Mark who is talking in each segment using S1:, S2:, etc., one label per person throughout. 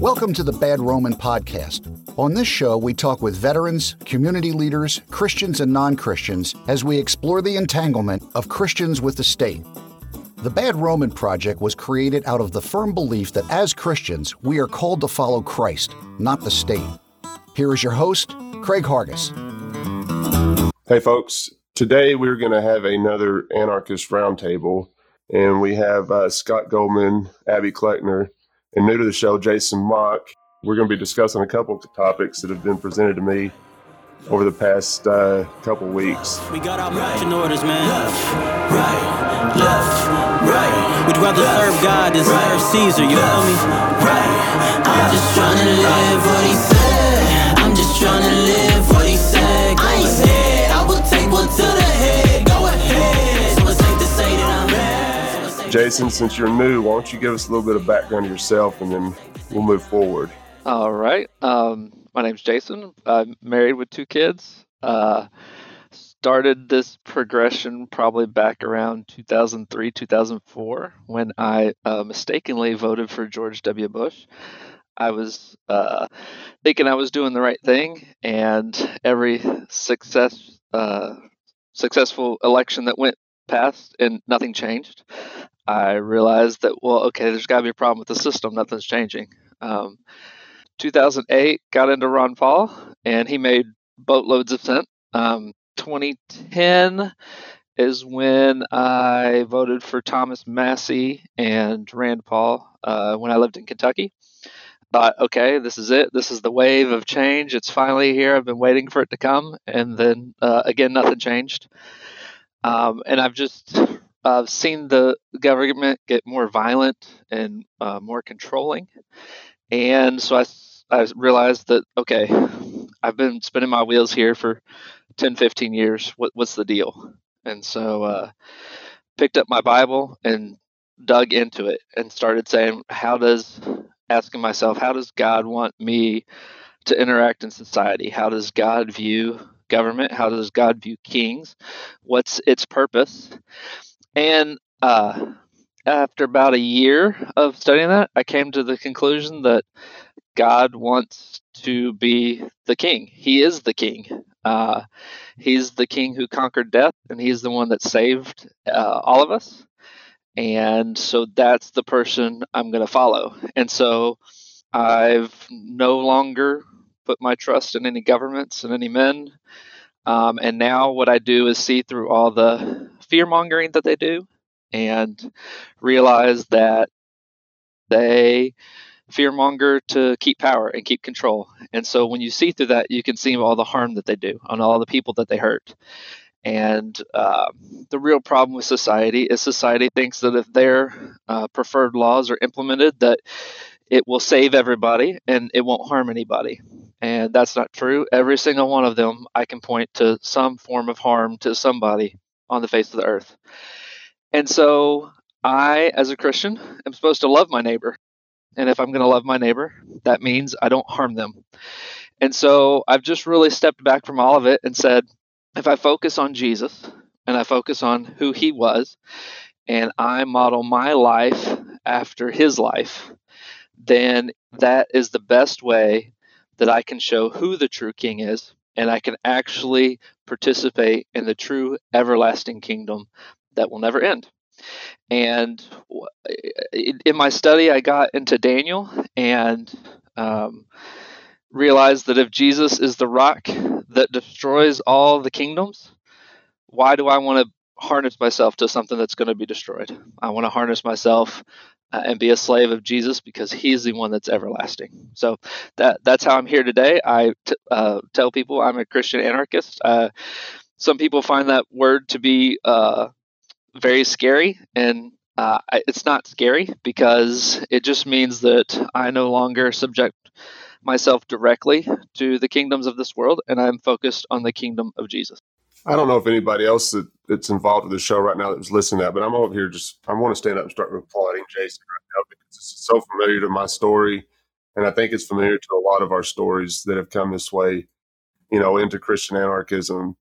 S1: Welcome to the Bad Roman Podcast. On this show, we talk with veterans, community leaders, Christians, and non Christians as we explore the entanglement of Christians with the state. The Bad Roman Project was created out of the firm belief that as Christians, we are called to follow Christ, not the state. Here is your host, Craig Hargis.
S2: Hey, folks. Today we're going to have another anarchist roundtable, and we have uh, Scott Goldman, Abby Cleckner, and new to the show, Jason Mock. We're going to be discussing a couple of topics that have been presented to me over the past uh, couple weeks.
S3: We got our marching orders, man. Left, right, left, right. We'd rather left, serve God than right, serve Caesar. You feel me? Right. I'm just trying to live what he said.
S2: Jason, since you're new, why don't you give us a little bit of background yourself, and then we'll move forward.
S4: All right. Um, my name's Jason. I'm married with two kids. Uh, started this progression probably back around 2003, 2004, when I uh, mistakenly voted for George W. Bush. I was uh, thinking I was doing the right thing, and every success uh, successful election that went past and nothing changed. I realized that well, okay, there's got to be a problem with the system. Nothing's changing. Um, 2008, got into Ron Paul, and he made boatloads of sense. Um, 2010 is when I voted for Thomas Massie and Rand Paul uh, when I lived in Kentucky. Thought, okay, this is it. This is the wave of change. It's finally here. I've been waiting for it to come, and then uh, again, nothing changed. Um, and I've just uh, seen the government get more violent and uh, more controlling, and so I I realized that okay, I've been spinning my wheels here for 10, 15 years. What, what's the deal? And so uh, picked up my Bible and dug into it and started saying, how does asking myself, how does God want me to interact in society? How does God view government? How does God view kings? What's its purpose? And uh, after about a year of studying that, I came to the conclusion that God wants to be the king. He is the king. Uh, he's the king who conquered death, and he's the one that saved uh, all of us. And so that's the person I'm going to follow. And so I've no longer put my trust in any governments and any men. Um, and now what I do is see through all the fear mongering that they do and realize that they fearmonger to keep power and keep control. And so when you see through that, you can see all the harm that they do on all the people that they hurt. And uh, the real problem with society is society thinks that if their uh, preferred laws are implemented, that it will save everybody and it won't harm anybody. And that's not true. Every single one of them, I can point to some form of harm to somebody on the face of the earth. And so I, as a Christian, am supposed to love my neighbor. And if I'm going to love my neighbor, that means I don't harm them. And so I've just really stepped back from all of it and said, if I focus on Jesus and I focus on who he was, and I model my life after his life, then that is the best way that I can show who the true king is, and I can actually participate in the true everlasting kingdom that will never end. And in my study, I got into Daniel and um, realized that if Jesus is the rock that destroys all the kingdoms, why do I want to harness myself to something that's going to be destroyed? I want to harness myself uh, and be a slave of Jesus because He's the one that's everlasting. So that that's how I'm here today. I t- uh, tell people I'm a Christian anarchist. Uh, some people find that word to be uh, very scary and uh, it's not scary because it just means that I no longer subject myself directly to the kingdoms of this world and I'm focused on the kingdom of Jesus.
S2: I don't know if anybody else that, that's involved with the show right now that was listening to that, but I'm over here just, I want to stand up and start applauding Jason right now because it's so familiar to my story. And I think it's familiar to a lot of our stories that have come this way, you know, into Christian anarchism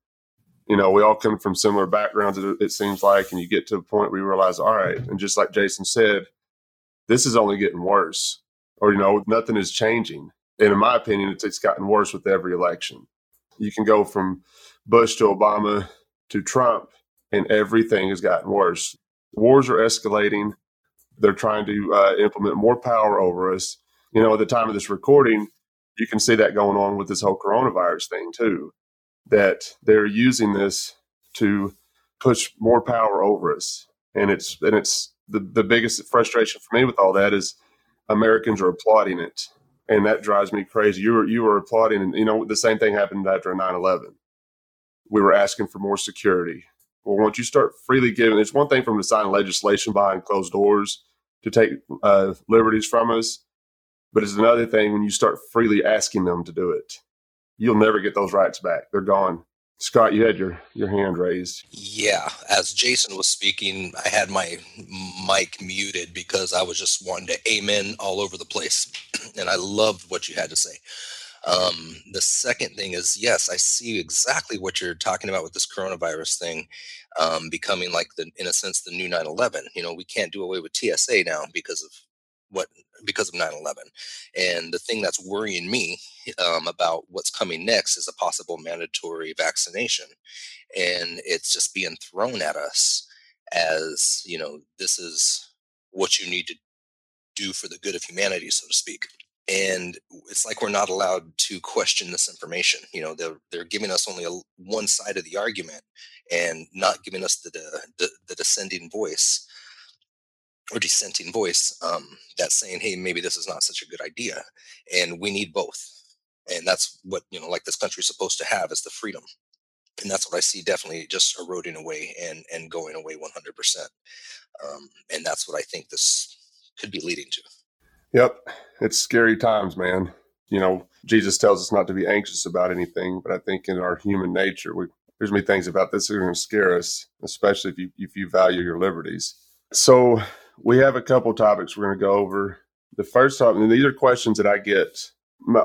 S2: you know, we all come from similar backgrounds, it seems like, and you get to a point where you realize, all right, and just like Jason said, this is only getting worse. or, you know, nothing is changing. And in my opinion, it's, it's gotten worse with every election. You can go from Bush to Obama to Trump, and everything has gotten worse. Wars are escalating. They're trying to uh, implement more power over us. You know, at the time of this recording, you can see that going on with this whole coronavirus thing too. That they're using this to push more power over us, and it's and it's the the biggest frustration for me with all that is Americans are applauding it, and that drives me crazy. You were you were applauding, and you know the same thing happened after 9-11. We were asking for more security. Well, once you start freely giving, it's one thing from to sign legislation behind closed doors to take uh, liberties from us, but it's another thing when you start freely asking them to do it. You'll never get those rights back; they're gone. Scott, you had your your hand raised.
S5: Yeah, as Jason was speaking, I had my mic muted because I was just wanting to amen all over the place, and I loved what you had to say. Um, the second thing is, yes, I see exactly what you're talking about with this coronavirus thing um, becoming like the, in a sense, the new 9/11. You know, we can't do away with TSA now because of what because of 9-11 and the thing that's worrying me um, about what's coming next is a possible mandatory vaccination and it's just being thrown at us as you know this is what you need to do for the good of humanity so to speak and it's like we're not allowed to question this information you know they're, they're giving us only a, one side of the argument and not giving us the, the, the descending voice or dissenting voice um, that's saying, hey, maybe this is not such a good idea. And we need both. And that's what, you know, like this country is supposed to have is the freedom. And that's what I see definitely just eroding away and, and going away 100%. Um, and that's what I think this could be leading to.
S2: Yep. It's scary times, man. You know, Jesus tells us not to be anxious about anything, but I think in our human nature, we, there's many things about this that are going to scare us, especially if you if you value your liberties. So we have a couple topics we're going to go over. The first topic, and these are questions that I get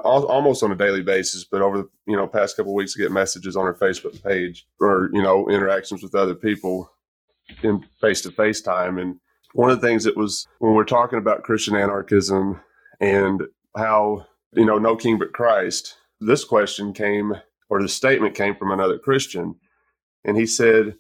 S2: almost on a daily basis, but over the you know past couple weeks, I get messages on our Facebook page or you know interactions with other people in face to face time. And one of the things that was when we're talking about Christian anarchism and how you know no king but Christ, this question came or the statement came from another Christian, and he said,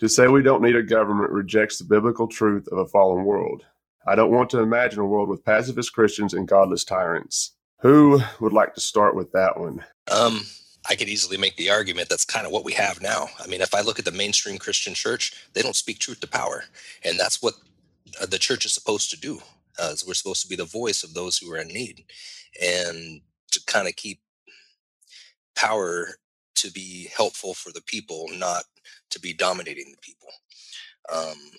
S2: to say we don't need a government rejects the biblical truth of a fallen world. I don't want to imagine a world with pacifist Christians and godless tyrants. Who would like to start with that one?
S5: Um, I could easily make the argument that's kind of what we have now. I mean, if I look at the mainstream Christian church, they don't speak truth to power, and that's what uh, the church is supposed to do. We're supposed to be the voice of those who are in need, and to kind of keep power to be helpful for the people, not to be dominating the people. Um,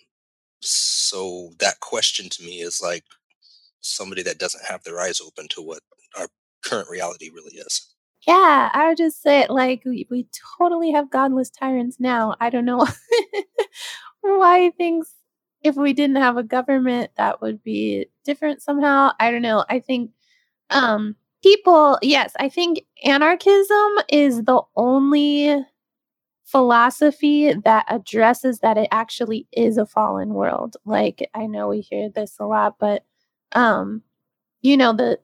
S5: so that question to me is like somebody that doesn't have their eyes open to what our current reality really is.
S6: Yeah, I would just say like we, we totally have godless tyrants now. I don't know why things if we didn't have a government that would be different somehow. I don't know. I think um people, yes, I think anarchism is the only philosophy that addresses that it actually is a fallen world. Like I know we hear this a lot, but um you know the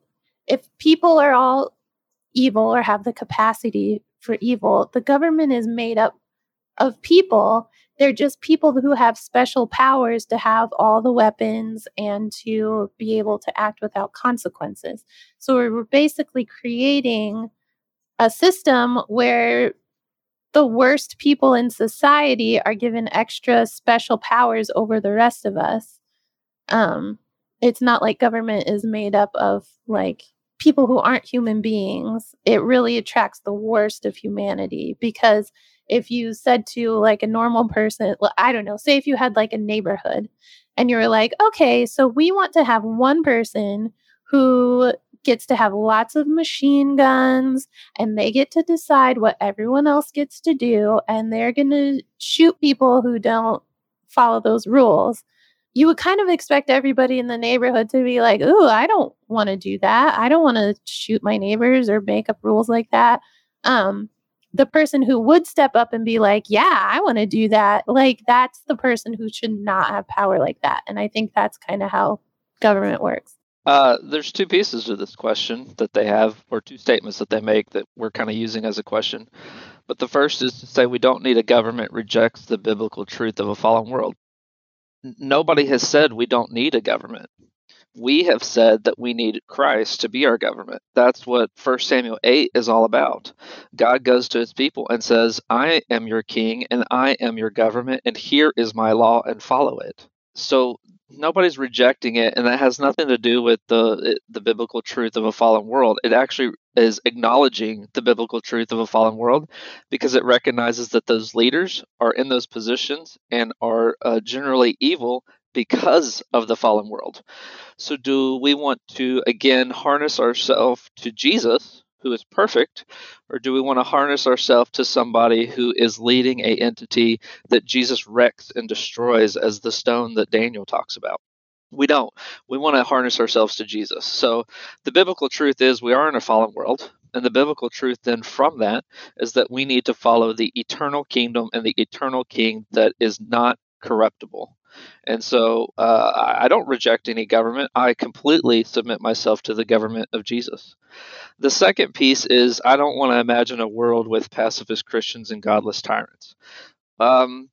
S6: if people are all evil or have the capacity for evil, the government is made up of people. They're just people who have special powers to have all the weapons and to be able to act without consequences. So we're basically creating a system where the worst people in society are given extra special powers over the rest of us. Um, it's not like government is made up of like people who aren't human beings. It really attracts the worst of humanity because if you said to like a normal person, well, I don't know, say if you had like a neighborhood and you were like, okay, so we want to have one person who gets to have lots of machine guns and they get to decide what everyone else gets to do and they're going to shoot people who don't follow those rules. You would kind of expect everybody in the neighborhood to be like, "Ooh, I don't want to do that. I don't want to shoot my neighbors or make up rules like that." Um, the person who would step up and be like, "Yeah, I want to do that." Like that's the person who should not have power like that. And I think that's kind of how government works.
S4: Uh, there's two pieces to this question that they have, or two statements that they make that we're kind of using as a question. But the first is to say we don't need a government rejects the biblical truth of a fallen world. Nobody has said we don't need a government. We have said that we need Christ to be our government. That's what 1 Samuel 8 is all about. God goes to his people and says, I am your king and I am your government, and here is my law and follow it. So nobody's rejecting it and that has nothing to do with the the biblical truth of a fallen world it actually is acknowledging the biblical truth of a fallen world because it recognizes that those leaders are in those positions and are uh, generally evil because of the fallen world so do we want to again harness ourselves to jesus who is perfect, or do we want to harness ourselves to somebody who is leading a entity that Jesus wrecks and destroys as the stone that Daniel talks about? We don't. We want to harness ourselves to Jesus. So the biblical truth is we are in a fallen world. And the biblical truth then from that is that we need to follow the eternal kingdom and the eternal king that is not corruptible. And so uh, I don't reject any government. I completely submit myself to the government of Jesus. The second piece is I don't want to imagine a world with pacifist Christians and godless tyrants. Um,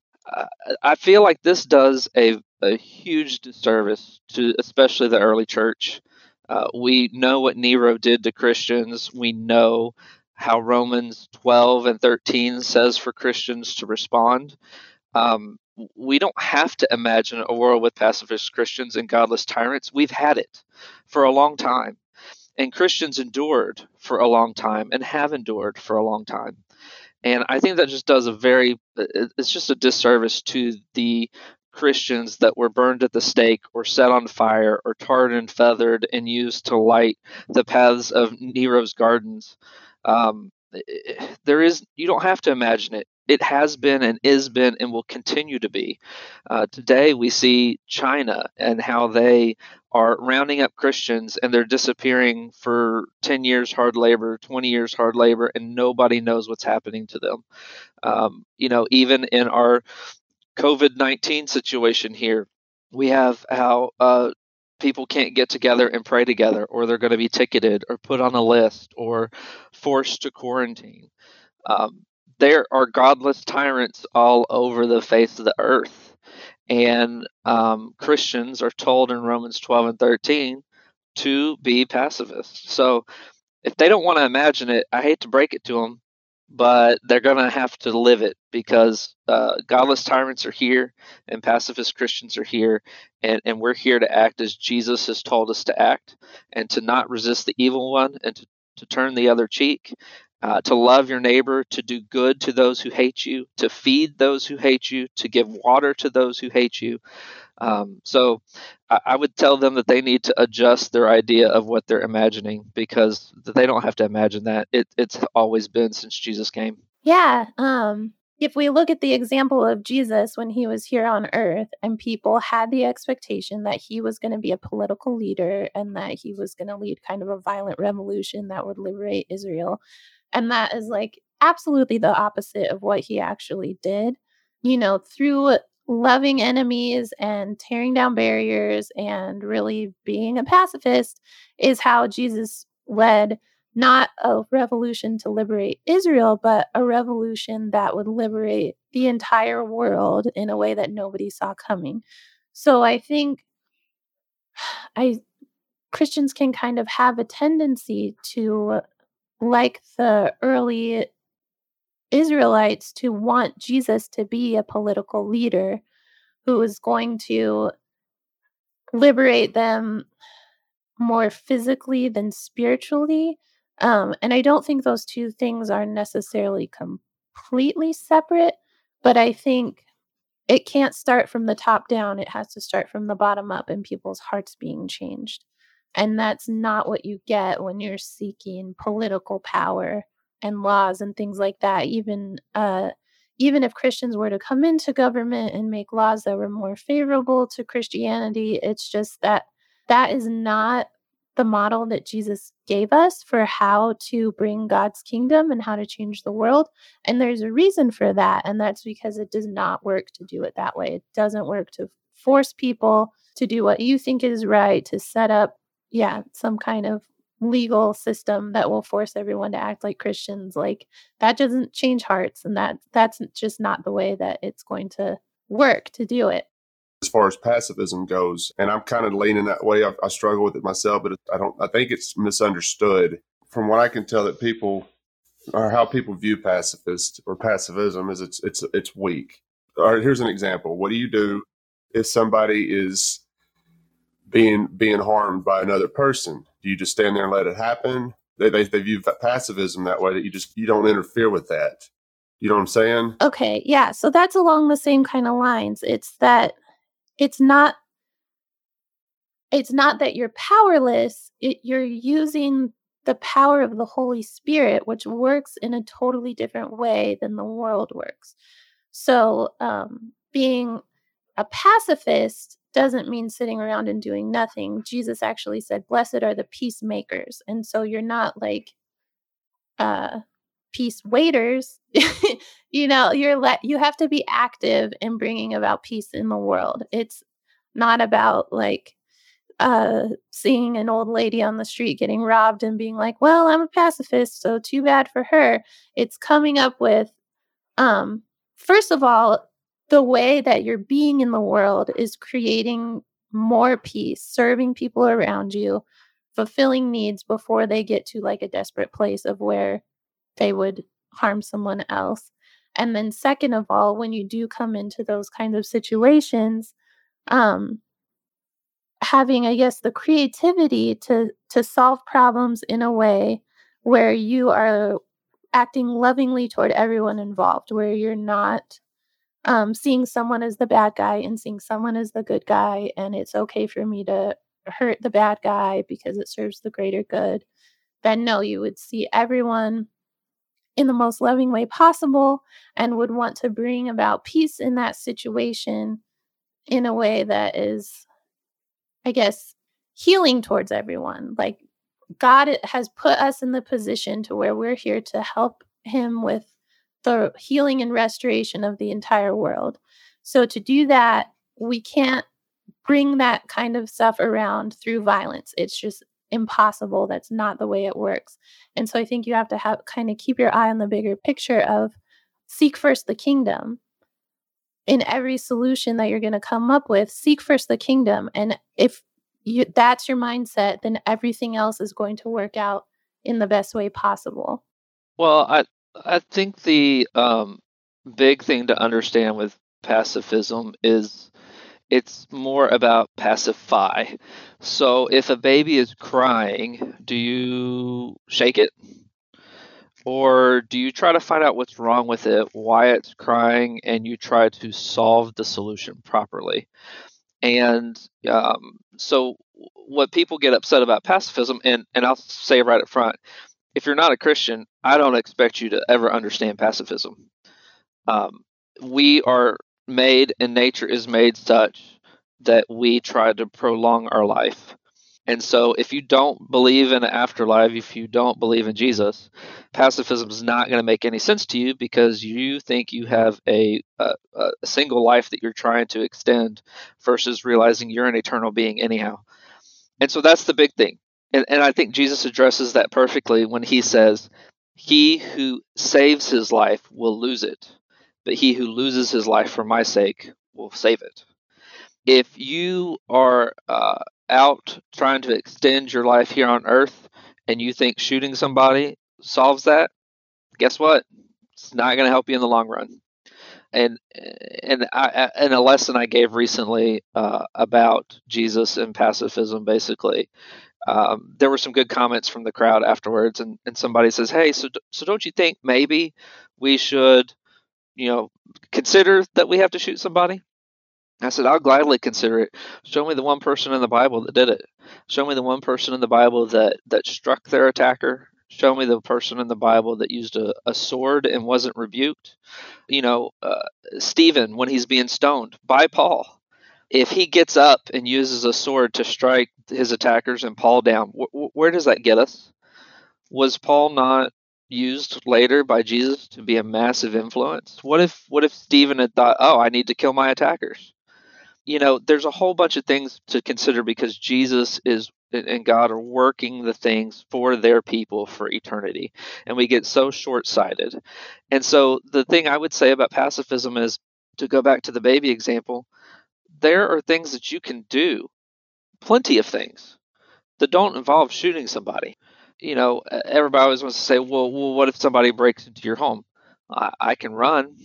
S4: I feel like this does a, a huge disservice to especially the early church. Uh, we know what Nero did to Christians. We know how Romans 12 and 13 says for Christians to respond. Um, we don't have to imagine a world with pacifist Christians and godless tyrants. We've had it for a long time. And Christians endured for a long time and have endured for a long time. And I think that just does a very, it's just a disservice to the Christians that were burned at the stake or set on fire or tarred and feathered and used to light the paths of Nero's gardens. Um, there is, you don't have to imagine it it has been and is been and will continue to be. Uh, today, we see China and how they are rounding up Christians and they're disappearing for 10 years hard labor, 20 years hard labor, and nobody knows what's happening to them. Um, you know, even in our COVID 19 situation here, we have how uh, people can't get together and pray together, or they're going to be ticketed or put on a list or forced to quarantine. Um, there are godless tyrants all over the face of the earth. And um, Christians are told in Romans 12 and 13 to be pacifists. So if they don't want to imagine it, I hate to break it to them, but they're going to have to live it because uh, godless tyrants are here and pacifist Christians are here, and, and we're here to act as Jesus has told us to act and to not resist the evil one and to, to turn the other cheek uh, to love your neighbor, to do good to those who hate you, to feed those who hate you, to give water to those who hate you. Um, so I, I, would tell them that they need to adjust their idea of what they're imagining because they don't have to imagine that. It, it's always been since Jesus came.
S6: Yeah. Um, if we look at the example of Jesus when he was here on earth and people had the expectation that he was going to be a political leader and that he was going to lead kind of a violent revolution that would liberate Israel, and that is like absolutely the opposite of what he actually did. You know, through loving enemies and tearing down barriers and really being a pacifist is how Jesus led not a revolution to liberate Israel, but a revolution that would liberate the entire world in a way that nobody saw coming. So I think I Christians can kind of have a tendency to like the early Israelites to want Jesus to be a political leader who was going to liberate them more physically than spiritually. Um, and I don't think those two things are necessarily completely separate, but I think it can't start from the top down. It has to start from the bottom up and people's hearts being changed. And that's not what you get when you're seeking political power and laws and things like that. Even uh, even if Christians were to come into government and make laws that were more favorable to Christianity, it's just that that is not the model that Jesus gave us for how to bring God's kingdom and how to change the world. And there's a reason for that. And that's because it does not work to do it that way. It doesn't work to force people to do what you think is right, to set up yeah, some kind of legal system that will force everyone to act like Christians. Like that doesn't change hearts and that that's just not the way that it's going to work to do it.
S2: As far as pacifism goes, and I'm kind of leaning that way. I, I struggle with it myself, but I don't. I think it's misunderstood. From what I can tell, that people or how people view pacifist or pacifism is it's it's it's weak. All right, here's an example. What do you do if somebody is being being harmed by another person? Do you just stand there and let it happen? They, they, they view pacifism that way that you just you don't interfere with that. You know what I'm saying?
S6: Okay, yeah. So that's along the same kind of lines. It's that it's not it's not that you're powerless. It, you're using the power of the Holy Spirit, which works in a totally different way than the world works. So, um, being a pacifist doesn't mean sitting around and doing nothing. Jesus actually said, Blessed are the peacemakers. And so you're not like uh peace waiters. you know, you're let you have to be active in bringing about peace in the world. It's not about like uh seeing an old lady on the street getting robbed and being like, "Well, I'm a pacifist, so too bad for her." It's coming up with um first of all, the way that you're being in the world is creating more peace, serving people around you, fulfilling needs before they get to like a desperate place of where they would harm someone else. And then second of all, when you do come into those kinds of situations, um having I guess the creativity to to solve problems in a way where you are acting lovingly toward everyone involved, where you're not um, seeing someone as the bad guy and seeing someone as the good guy, and it's okay for me to hurt the bad guy because it serves the greater good, then no, you would see everyone in the most loving way possible and would want to bring about peace in that situation in a way that is, I guess, healing towards everyone. Like God has put us in the position to where we're here to help Him with the healing and restoration of the entire world. So to do that, we can't bring that kind of stuff around through violence. It's just impossible. That's not the way it works. And so I think you have to have kind of keep your eye on the bigger picture of seek first the kingdom. In every solution that you're going to come up with, seek first the kingdom. And if you, that's your mindset, then everything else is going to work out in the best way possible.
S4: Well, I I think the um, big thing to understand with pacifism is it's more about pacify. So if a baby is crying, do you shake it? Or do you try to find out what's wrong with it, why it's crying, and you try to solve the solution properly? And um, so, what people get upset about pacifism, and, and I'll say right up front, if you're not a Christian, I don't expect you to ever understand pacifism. Um, we are made, and nature is made such that we try to prolong our life. And so, if you don't believe in an afterlife, if you don't believe in Jesus, pacifism is not going to make any sense to you because you think you have a, a, a single life that you're trying to extend versus realizing you're an eternal being, anyhow. And so, that's the big thing and, and I think Jesus addresses that perfectly when he says, He who saves his life will lose it, but he who loses his life for my sake will save it. If you are uh, out trying to extend your life here on earth and you think shooting somebody solves that, guess what? It's not going to help you in the long run. And and I, and a lesson I gave recently uh, about Jesus and pacifism, basically, um, there were some good comments from the crowd afterwards, and, and somebody says, "Hey, so so don't you think maybe we should, you know, consider that we have to shoot somebody?" I said, "I'll gladly consider it. Show me the one person in the Bible that did it. Show me the one person in the Bible that that struck their attacker. Show me the person in the Bible that used a, a sword and wasn't rebuked. You know, uh, Stephen when he's being stoned by Paul." if he gets up and uses a sword to strike his attackers and Paul down, wh- where does that get us? Was Paul not used later by Jesus to be a massive influence? What if what if Stephen had thought, "Oh, I need to kill my attackers"? You know, there's a whole bunch of things to consider because Jesus is and God are working the things for their people for eternity. And we get so short sighted. And so the thing I would say about pacifism is to go back to the baby example, there are things that you can do, plenty of things that don't involve shooting somebody. You know, everybody always wants to say, well, well what if somebody breaks into your home? I, I can run,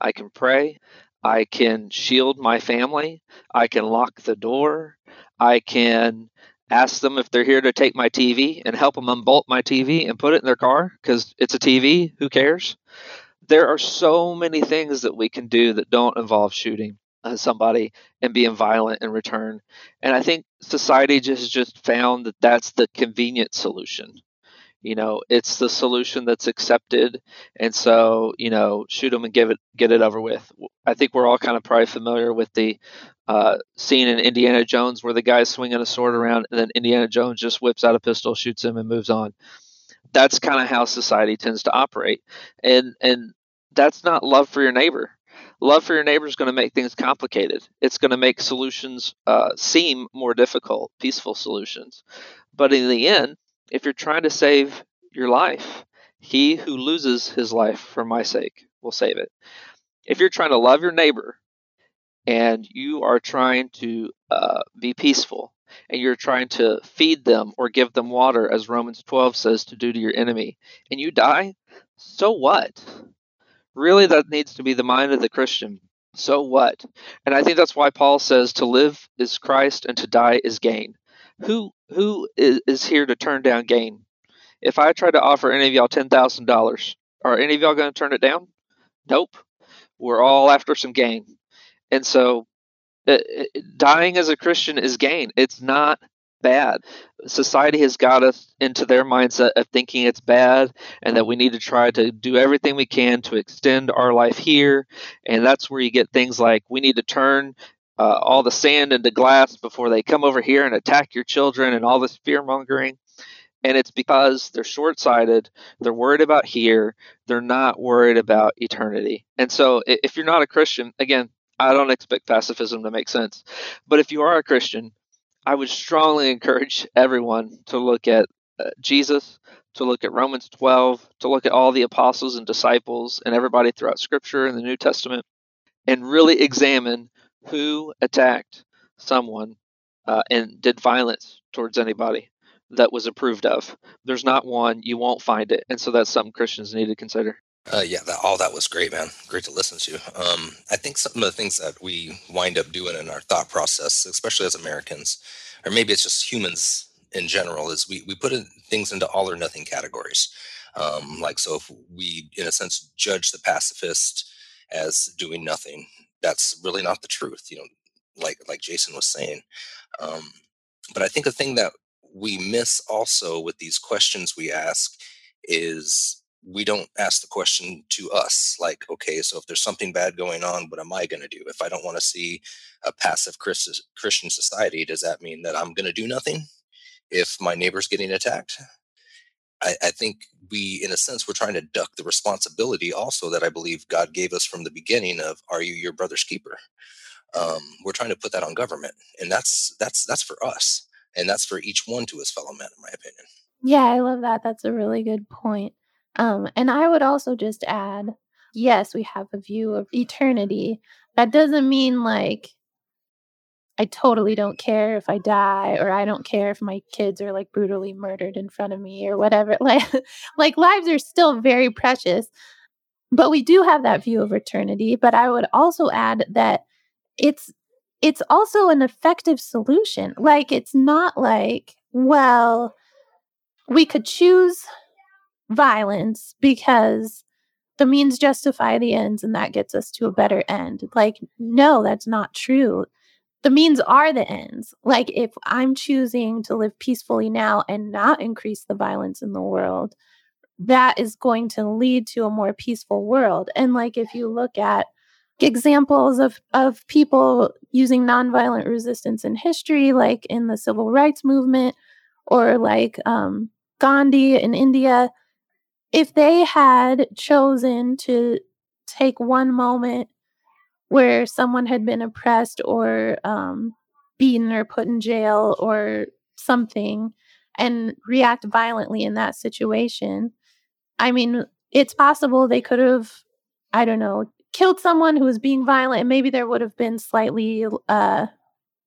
S4: I can pray, I can shield my family, I can lock the door, I can ask them if they're here to take my TV and help them unbolt my TV and put it in their car because it's a TV. Who cares? There are so many things that we can do that don't involve shooting uh, somebody and being violent in return. And I think society just just found that that's the convenient solution. You know, it's the solution that's accepted, and so you know, shoot them and give it get it over with. I think we're all kind of probably familiar with the uh, scene in Indiana Jones where the guy's swinging a sword around, and then Indiana Jones just whips out a pistol, shoots him, and moves on. That's kind of how society tends to operate, and and that's not love for your neighbor. Love for your neighbor is going to make things complicated. It's going to make solutions uh, seem more difficult, peaceful solutions. But in the end, if you're trying to save your life, he who loses his life for my sake will save it. If you're trying to love your neighbor and you are trying to uh, be peaceful and you're trying to feed them or give them water, as Romans 12 says to do to your enemy, and you die, so what? Really, that needs to be the mind of the Christian. So what? And I think that's why Paul says to live is Christ and to die is gain. Who who is, is here to turn down gain? If I try to offer any of y'all ten thousand dollars, are any of y'all going to turn it down? Nope. We're all after some gain. And so uh, uh, dying as a Christian is gain. It's not bad. Society has got us into their mindset of thinking it's bad and that we need to try to do everything we can to extend our life here. And that's where you get things like we need to turn uh, all the sand into glass before they come over here and attack your children and all this fear mongering. And it's because they're short sighted. They're worried about here. They're not worried about eternity. And so, if you're not a Christian, again, I don't expect pacifism to make sense. But if you are a Christian, I would strongly encourage everyone to look at uh, Jesus, to look at Romans 12, to look at all the apostles and disciples and everybody throughout Scripture and the New Testament, and really examine who attacked someone uh, and did violence towards anybody that was approved of. There's not one, you won't find it. And so that's something Christians need to consider.
S5: Uh, yeah, that, all that was great, man. Great to listen to. Um, I think some of the things that we wind up doing in our thought process, especially as Americans, or maybe it's just humans in general, is we, we put in things into all or nothing categories. Um, like, so if we, in a sense, judge the pacifist as doing nothing, that's really not the truth, you know, like, like Jason was saying. Um, but I think the thing that we miss also with these questions we ask is we don't ask the question to us like okay so if there's something bad going on what am i going to do if i don't want to see a passive christian society does that mean that i'm going to do nothing if my neighbor's getting attacked I, I, think we in a sense we're trying to duck the responsibility also that i believe god gave us from the beginning of are you your brother's keeper um, we're trying to put that on government and that's that's that's for us and that's for each one to his fellow man in my opinion
S6: yeah i love that that's a really good point um, and I would also just add yes, we have a view of eternity. That doesn't mean like I totally don't care if I die or I don't care if my kids are like brutally murdered in front of me or whatever. Like like lives are still very precious. But we do have that view of eternity, but I would also add that it's it's also an effective solution. Like it's not like, well, we could choose violence because the means justify the ends and that gets us to a better end. Like, no, that's not true. The means are the ends. Like, if I'm choosing to live peacefully now and not increase the violence in the world, that is going to lead to a more peaceful world. And like, if you look at examples of, of people using nonviolent resistance in history, like in the civil rights movement, or like um, Gandhi in India, if they had chosen to take one moment where someone had been oppressed or um, beaten or put in jail or something and react violently in that situation. I mean, it's possible they could have, I don't know, killed someone who was being violent, and maybe there would have been slightly uh,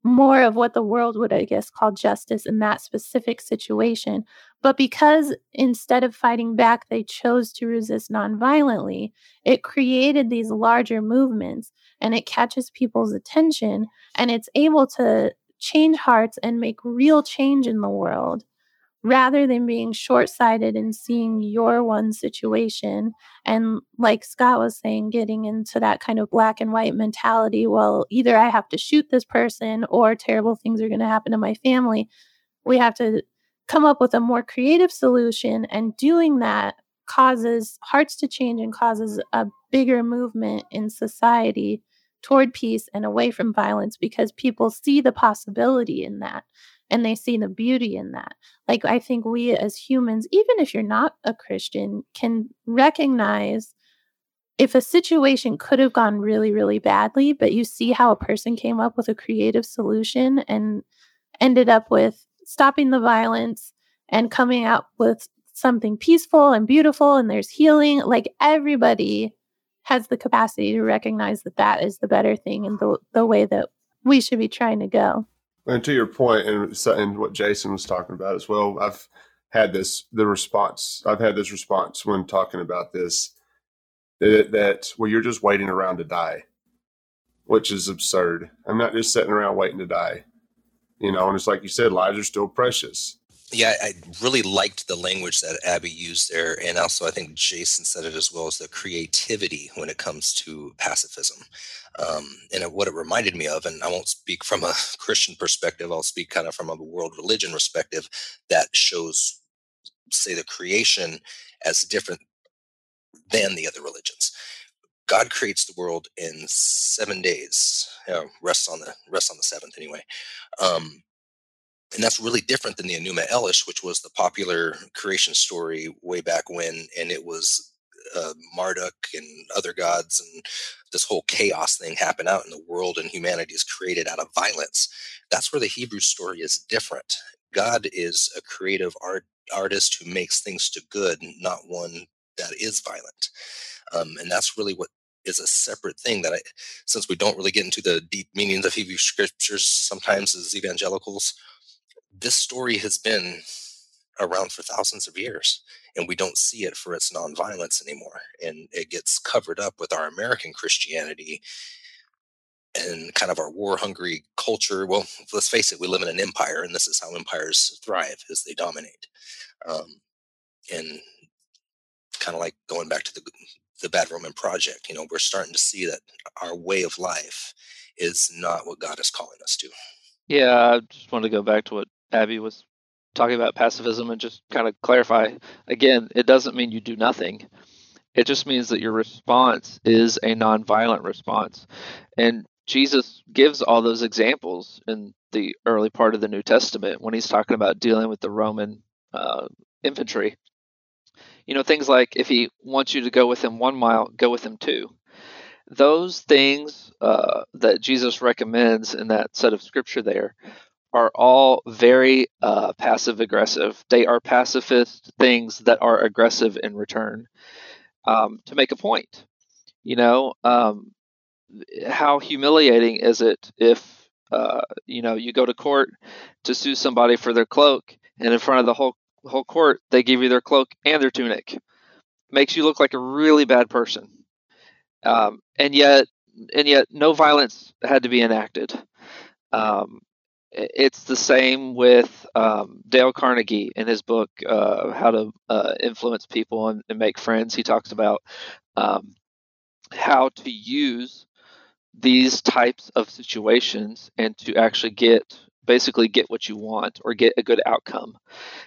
S6: more of what the world would, I guess, call justice in that specific situation. But because instead of fighting back, they chose to resist nonviolently, it created these larger movements and it catches people's attention and it's able to change hearts and make real change in the world rather than being short sighted and seeing your one situation. And like Scott was saying, getting into that kind of black and white mentality well, either I have to shoot this person or terrible things are going to happen to my family. We have to come up with a more creative solution. And doing that causes hearts to change and causes a bigger movement in society toward peace and away from violence because people see the possibility in that and they see the beauty in that. Like, I think we as humans, even if you're not a Christian, can recognize if a situation could have gone really, really badly, but you see how a person came up with a creative solution and ended up with stopping the violence and coming out with something peaceful and beautiful, and there's healing. Like, everybody has the capacity to recognize that that is the better thing and the, the way that we should be trying to go.
S2: And to your point, and, and what Jason was talking about as well, I've had this the response. I've had this response when talking about this that, that well, you're just waiting around to die, which is absurd. I'm not just sitting around waiting to die, you know. And it's like you said, lives are still precious.
S5: Yeah, I really liked the language that Abby used there. And also, I think Jason said it as well as the creativity when it comes to pacifism. Um, and what it reminded me of, and I won't speak from a Christian perspective, I'll speak kind of from a world religion perspective that shows, say, the creation as different than the other religions. God creates the world in seven days, know, rests on the rests on the seventh anyway. Um, and that's really different than the Enuma Elish, which was the popular creation story way back when, and it was uh, Marduk and other gods, and this whole chaos thing happened out in the world, and humanity is created out of violence. That's where the Hebrew story is different. God is a creative art artist who makes things to good, not one that is violent. Um, and that's really what is a separate thing that I, since we don't really get into the deep meanings of Hebrew scriptures sometimes as evangelicals, this story has been around for thousands of years and we don't see it for its nonviolence anymore and it gets covered up with our american christianity and kind of our war hungry culture. Well let's face it we live in an empire and this is how empires thrive as they dominate. Um, and kind of like going back to the the bad roman project you know we're starting to see that our way of life is not what god is calling us to.
S4: Yeah i just wanted to go back to what Abby was talking about pacifism and just kind of clarify again, it doesn't mean you do nothing. It just means that your response is a nonviolent response. And Jesus gives all those examples in the early part of the New Testament when he's talking about dealing with the Roman uh, infantry. You know, things like if he wants you to go with him one mile, go with him two. Those things uh, that Jesus recommends in that set of scripture there are all very uh, passive aggressive. They are pacifist things that are aggressive in return um, to make a point. You know, um, how humiliating is it if uh, you know you go to court to sue somebody for their cloak, and in front of the whole whole court they give you their cloak and their tunic, makes you look like a really bad person, um, and yet and yet no violence had to be enacted. Um, it's the same with um, Dale Carnegie in his book uh, How to uh, Influence People and, and, Make Friends. He talks about um, how to use these types of situations and to actually get basically get what you want or get a good outcome.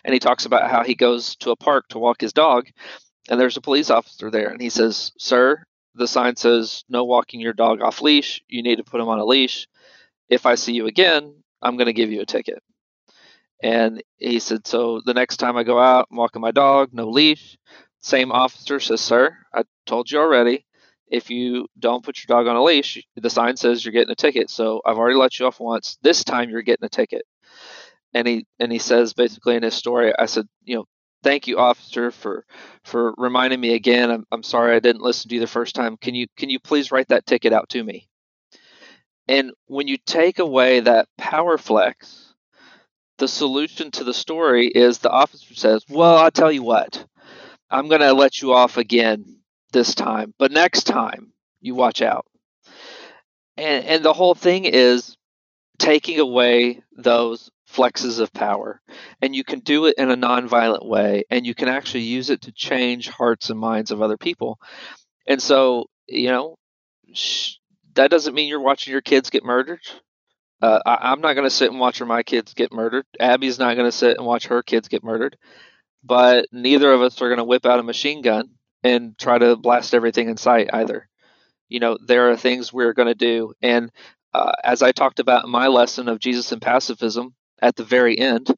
S4: And he talks about how he goes to a park to walk his dog, and there's a police officer there, and he says, "Sir." The sign says no walking your dog off leash. You need to put him on a leash. If I see you again, I'm going to give you a ticket. And he said, So the next time I go out, I'm walking my dog, no leash. Same officer says, Sir, I told you already. If you don't put your dog on a leash, the sign says you're getting a ticket. So I've already let you off once. This time you're getting a ticket. and he and he says basically in his story, I said, you know, thank you, officer, for for reminding me again. I'm, I'm sorry I didn't listen to you the first time. Can you can you please write that ticket out to me? And when you take away that power flex, the solution to the story is the officer says, "Well, I'll tell you what, I'm going to let you off again this time, but next time you watch out." And and the whole thing is taking away those flexes of power. And you can do it in a nonviolent way and you can actually use it to change hearts and minds of other people. And so you know that doesn't mean you're watching your kids get murdered uh, I, am not going to sit and watch my kids get murdered abby's not going to sit and watch her kids get murdered but neither of us are going to whip out a machine gun and try to blast everything in sight either you know there are things we're going to do and uh, as i talked about in my lesson of jesus and pacifism at the very end.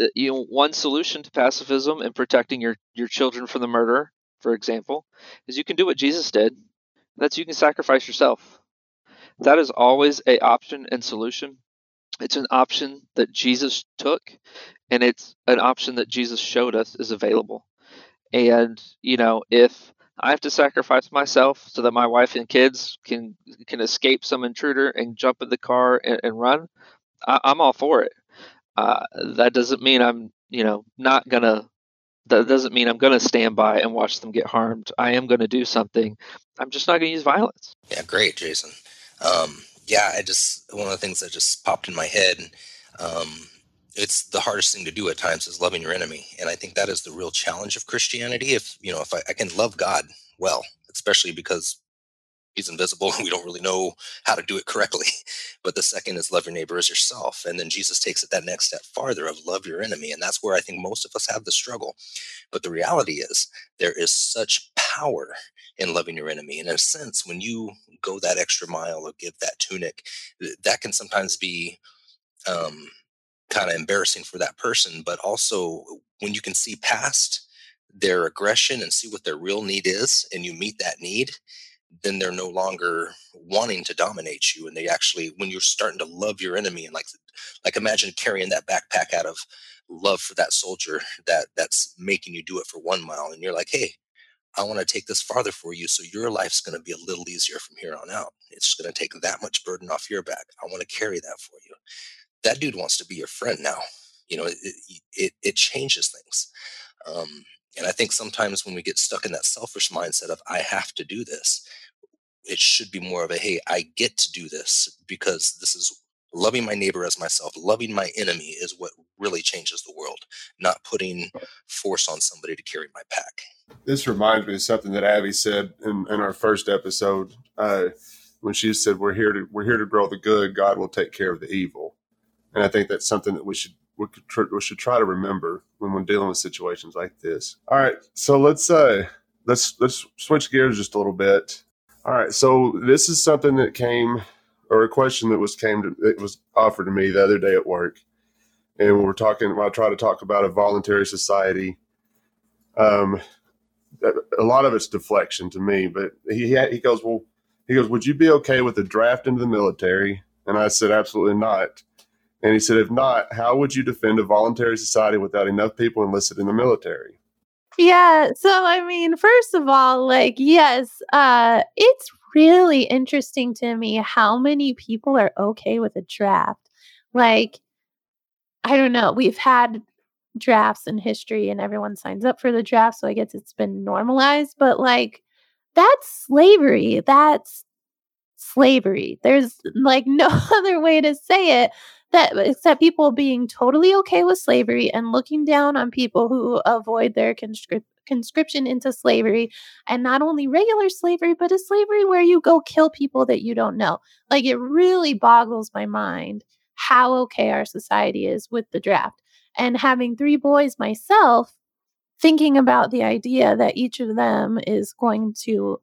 S4: Uh, you know, one solution to pacifism and protecting your, your children from the murderer, for example, is you can do what Jesus did. That's you can sacrifice yourself. That is always a option and solution. It's an option that Jesus took, and it's an option that Jesus showed us is available. And you know, if I have to sacrifice myself so that my wife and kids can can escape some intruder and jump in the car and, and run, I, am all for it. Uh, that doesn't mean I'm, you know, not gonna. That doesn't mean I'm gonna stand by and watch them get harmed. I am gonna do something. I'm just not gonna use violence.
S5: Yeah, great, Jason. Um, yeah, I just one of the things that just popped in my head. Um, it's the hardest thing to do at times is loving your enemy, and I think that is the real challenge of Christianity. If you know, if I, I can love God well, especially because he's invisible and we don't really know how to do it correctly. But the second is love your neighbor as yourself. And then Jesus takes it that next step farther of love your enemy. And that's where I think most of us have the struggle. But the reality is there is such power in loving your enemy. And in a sense, when you go that extra mile or give that tunic, that can sometimes be um, kind of embarrassing for that person. But also when you can see past their aggression and see what their real need is and you meet that need then they're no longer wanting to dominate you and they actually when you're starting to love your enemy and like like imagine carrying that backpack out of love for that soldier that that's making you do it for one mile and you're like hey i want to take this farther for you so your life's going to be a little easier from here on out. It's going to take that much burden off your back. I want to carry that for you. That dude wants to be your friend now. You know it it, it changes things. Um, and I think sometimes when we get stuck in that selfish mindset of, I have to do this, it should be more of a, hey, I get to do this because this is loving my neighbor as myself, loving my enemy is what really changes the world, not putting force on somebody to carry my pack.
S2: This reminds me of something that Abby said in, in our first episode uh, when she said, "We're here to we're here to grow the good. God will take care of the evil," and I think that's something that we should we, we should try to remember when we're dealing with situations like this. All right, so let's uh let's let's switch gears just a little bit. All right, so this is something that came or a question that was came to it was offered to me the other day at work, and we we're talking. I try to talk about a voluntary society. Um, a lot of it's deflection to me, but he he goes, well, he goes, would you be okay with a draft into the military? And I said, absolutely not. And he said, if not, how would you defend a voluntary society without enough people enlisted in the military?
S6: Yeah. So, I mean, first of all, like, yes, uh, it's really interesting to me how many people are okay with a draft. Like, I don't know. We've had drafts in history and everyone signs up for the draft. So I guess it's been normalized, but like, that's slavery. That's slavery. There's like no other way to say it that except people being totally okay with slavery and looking down on people who avoid their conscript conscription into slavery and not only regular slavery but a slavery where you go kill people that you don't know. Like it really boggles my mind how okay our society is with the draft. And having three boys myself thinking about the idea that each of them is going to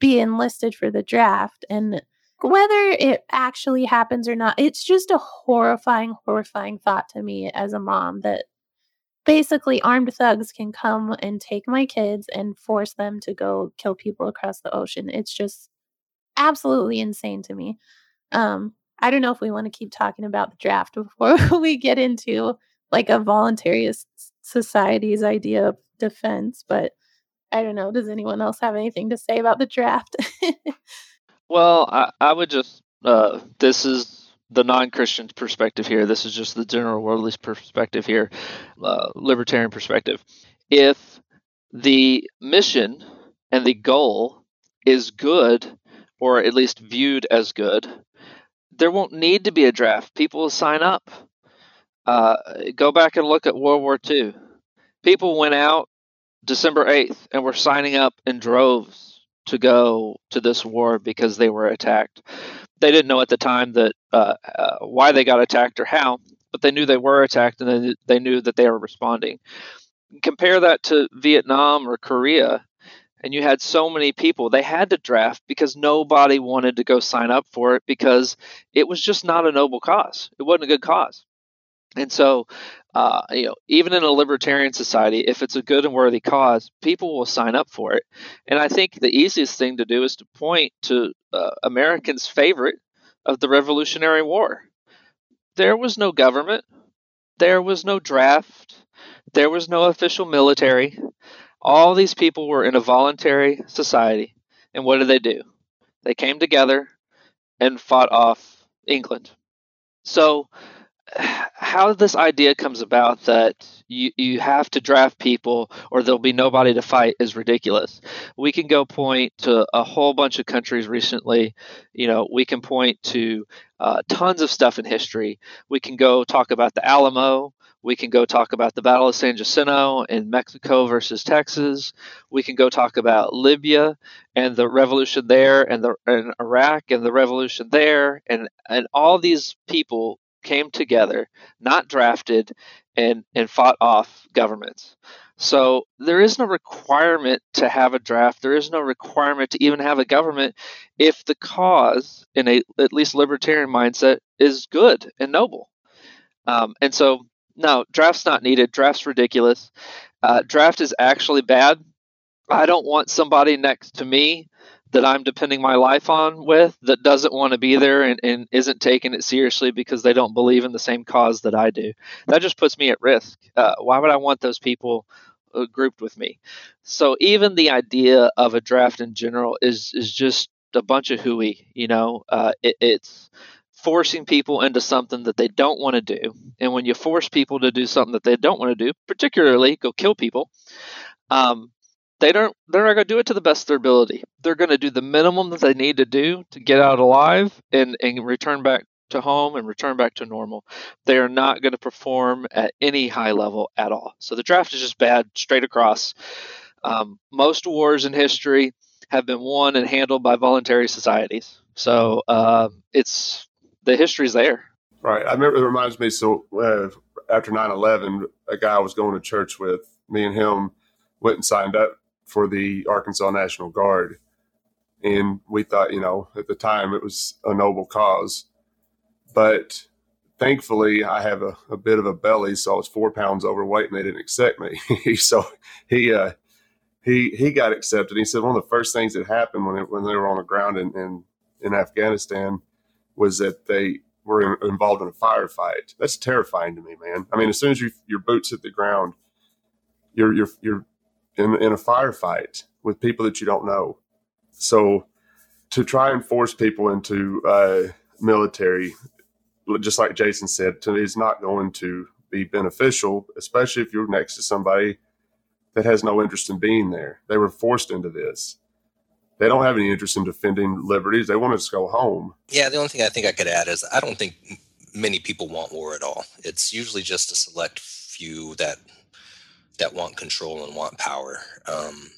S6: be enlisted for the draft and whether it actually happens or not, it's just a horrifying, horrifying thought to me as a mom that basically armed thugs can come and take my kids and force them to go kill people across the ocean. It's just absolutely insane to me. Um, I don't know if we want to keep talking about the draft before we get into like a voluntary society's idea of defense, but I don't know. Does anyone else have anything to say about the draft?
S4: well, I, I would just, uh, this is the non-Christian perspective here. This is just the general worldly perspective here, uh, libertarian perspective. If the mission and the goal is good, or at least viewed as good, there won't need to be a draft. People will sign up. Uh, go back and look at World War II. People went out December 8th and were signing up in droves to go to this war because they were attacked. They didn't know at the time that uh, uh, why they got attacked or how, but they knew they were attacked and they, they knew that they were responding. Compare that to Vietnam or Korea and you had so many people they had to draft because nobody wanted to go sign up for it because it was just not a noble cause it wasn't a good cause and so uh, you know even in a libertarian society if it's a good and worthy cause people will sign up for it and i think the easiest thing to do is to point to uh, americans favorite of the revolutionary war there was no government there was no draft there was no official military all these people were in a voluntary society. And what did they do? They came together and fought off England. So, how this idea comes about that you, you have to draft people or there'll be nobody to fight is ridiculous. We can go point to a whole bunch of countries recently. You know, we can point to uh, tons of stuff in history. We can go talk about the Alamo. We can go talk about the Battle of San Jacinto in Mexico versus Texas. We can go talk about Libya and the revolution there, and the and Iraq and the revolution there, and and all these people came together, not drafted, and and fought off governments. So there is no requirement to have a draft. There is no requirement to even have a government if the cause, in a at least libertarian mindset, is good and noble. Um, and so no, draft's not needed. Draft's ridiculous. Uh, draft is actually bad. I don't want somebody next to me that I'm depending my life on with that doesn't want to be there and, and isn't taking it seriously because they don't believe in the same cause that I do. That just puts me at risk. Uh, why would I want those people uh, grouped with me? So even the idea of a draft in general is is just a bunch of hooey. You know, uh, it, it's forcing people into something that they don't want to do. And when you force people to do something that they don't want to do, particularly go kill people, um, they don't they're not going to do it to the best of their ability. They're going to do the minimum that they need to do to get out alive and and return back to home and return back to normal. They are not going to perform at any high level at all. So the draft is just bad straight across. Um, most wars in history have been won and handled by voluntary societies. So uh, it's the history's there.
S2: Right. I remember it reminds me. So uh, after 9-11, a guy I was going to church with, me and him went and signed up for the Arkansas National Guard. And we thought, you know, at the time it was a noble cause. But thankfully, I have a, a bit of a belly, so I was four pounds overweight and they didn't accept me. so he, uh, he, he got accepted. He said one of the first things that happened when, it, when they were on the ground in, in, in Afghanistan was that they were in, involved in a firefight. That's terrifying to me, man. I mean, as soon as you, your boots hit the ground, you're you're you're in, in a firefight with people that you don't know. So to try and force people into uh, military, just like Jason said, to, is not going to be beneficial, especially if you're next to somebody that has no interest in being there. They were forced into this they don't have any interest in defending liberties. They want to go home.
S5: Yeah, the only thing I think I could add is I don't think many people want war at all. It's usually just a select few that that want control and want power. Um,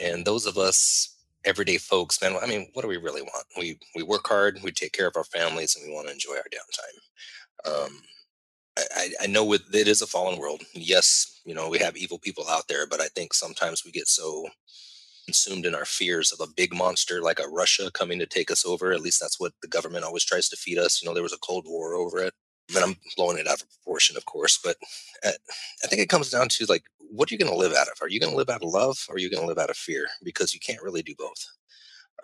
S5: and those of us everyday folks, man, I mean, what do we really want? We we work hard, we take care of our families, and we want to enjoy our downtime. Um, I, I know it is a fallen world. Yes, you know we have evil people out there, but I think sometimes we get so consumed in our fears of a big monster like a Russia coming to take us over. At least that's what the government always tries to feed us. You know, there was a Cold War over it. I I'm blowing it out of proportion, of course, but uh, I think it comes down to like, what are you going to live out of? Are you going to live out of love or are you going to live out of fear? Because you can't really do both.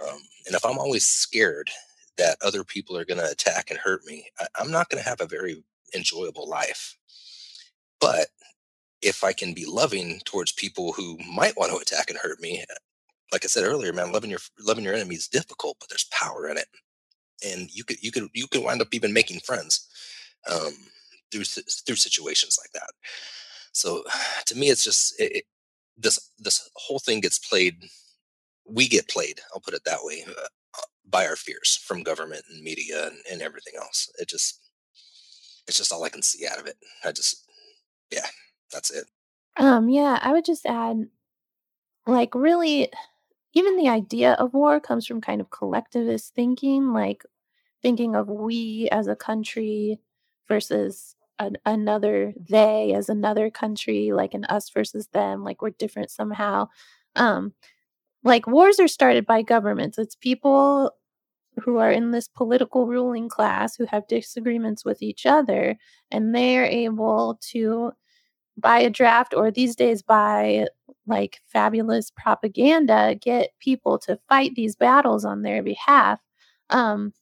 S5: Um, and if I'm always scared, that other people are going to attack and hurt me, I, I'm not going to have a very enjoyable life. But if I can be loving towards people who might want to attack and hurt me, like I said earlier, man, loving your loving your enemy is difficult, but there's power in it, and you could you could you could wind up even making friends um, through through situations like that. So to me, it's just it, it, this this whole thing gets played. We get played. I'll put it that way uh, by our fears from government and media and, and everything else. It just it's just all I can see out of it. I just yeah, that's it.
S6: Um, yeah, I would just add, like, really, even the idea of war comes from kind of collectivist thinking, like thinking of we as a country versus an, another they as another country, like an us versus them, like we're different somehow. Um, like wars are started by governments. It's people who are in this political ruling class who have disagreements with each other, and they are able to buy a draft or these days buy like fabulous propaganda, get people to fight these battles on their behalf. Um,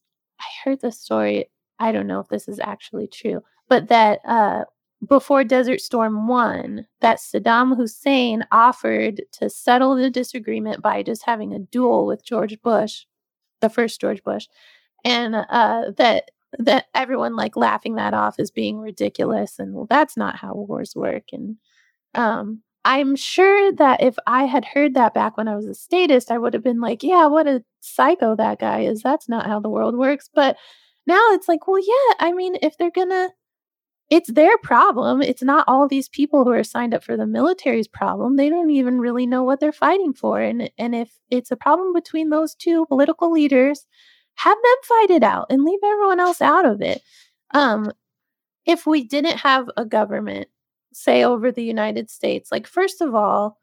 S6: I heard the story. I don't know if this is actually true, but that uh, before Desert Storm 1, that Saddam Hussein offered to settle the disagreement by just having a duel with George Bush, the first George Bush, and uh, that that everyone like laughing that off as being ridiculous and well that's not how wars work and um i'm sure that if i had heard that back when i was a statist i would have been like yeah what a psycho that guy is. That's not how the world works but now it's like well yeah i mean if they're gonna it's their problem it's not all these people who are signed up for the military's problem they don't even really know what they're fighting for and and if it's a problem between those two political leaders have them fight it out and leave everyone else out of it. Um, if we didn't have a government, say over the United States, like, first of all,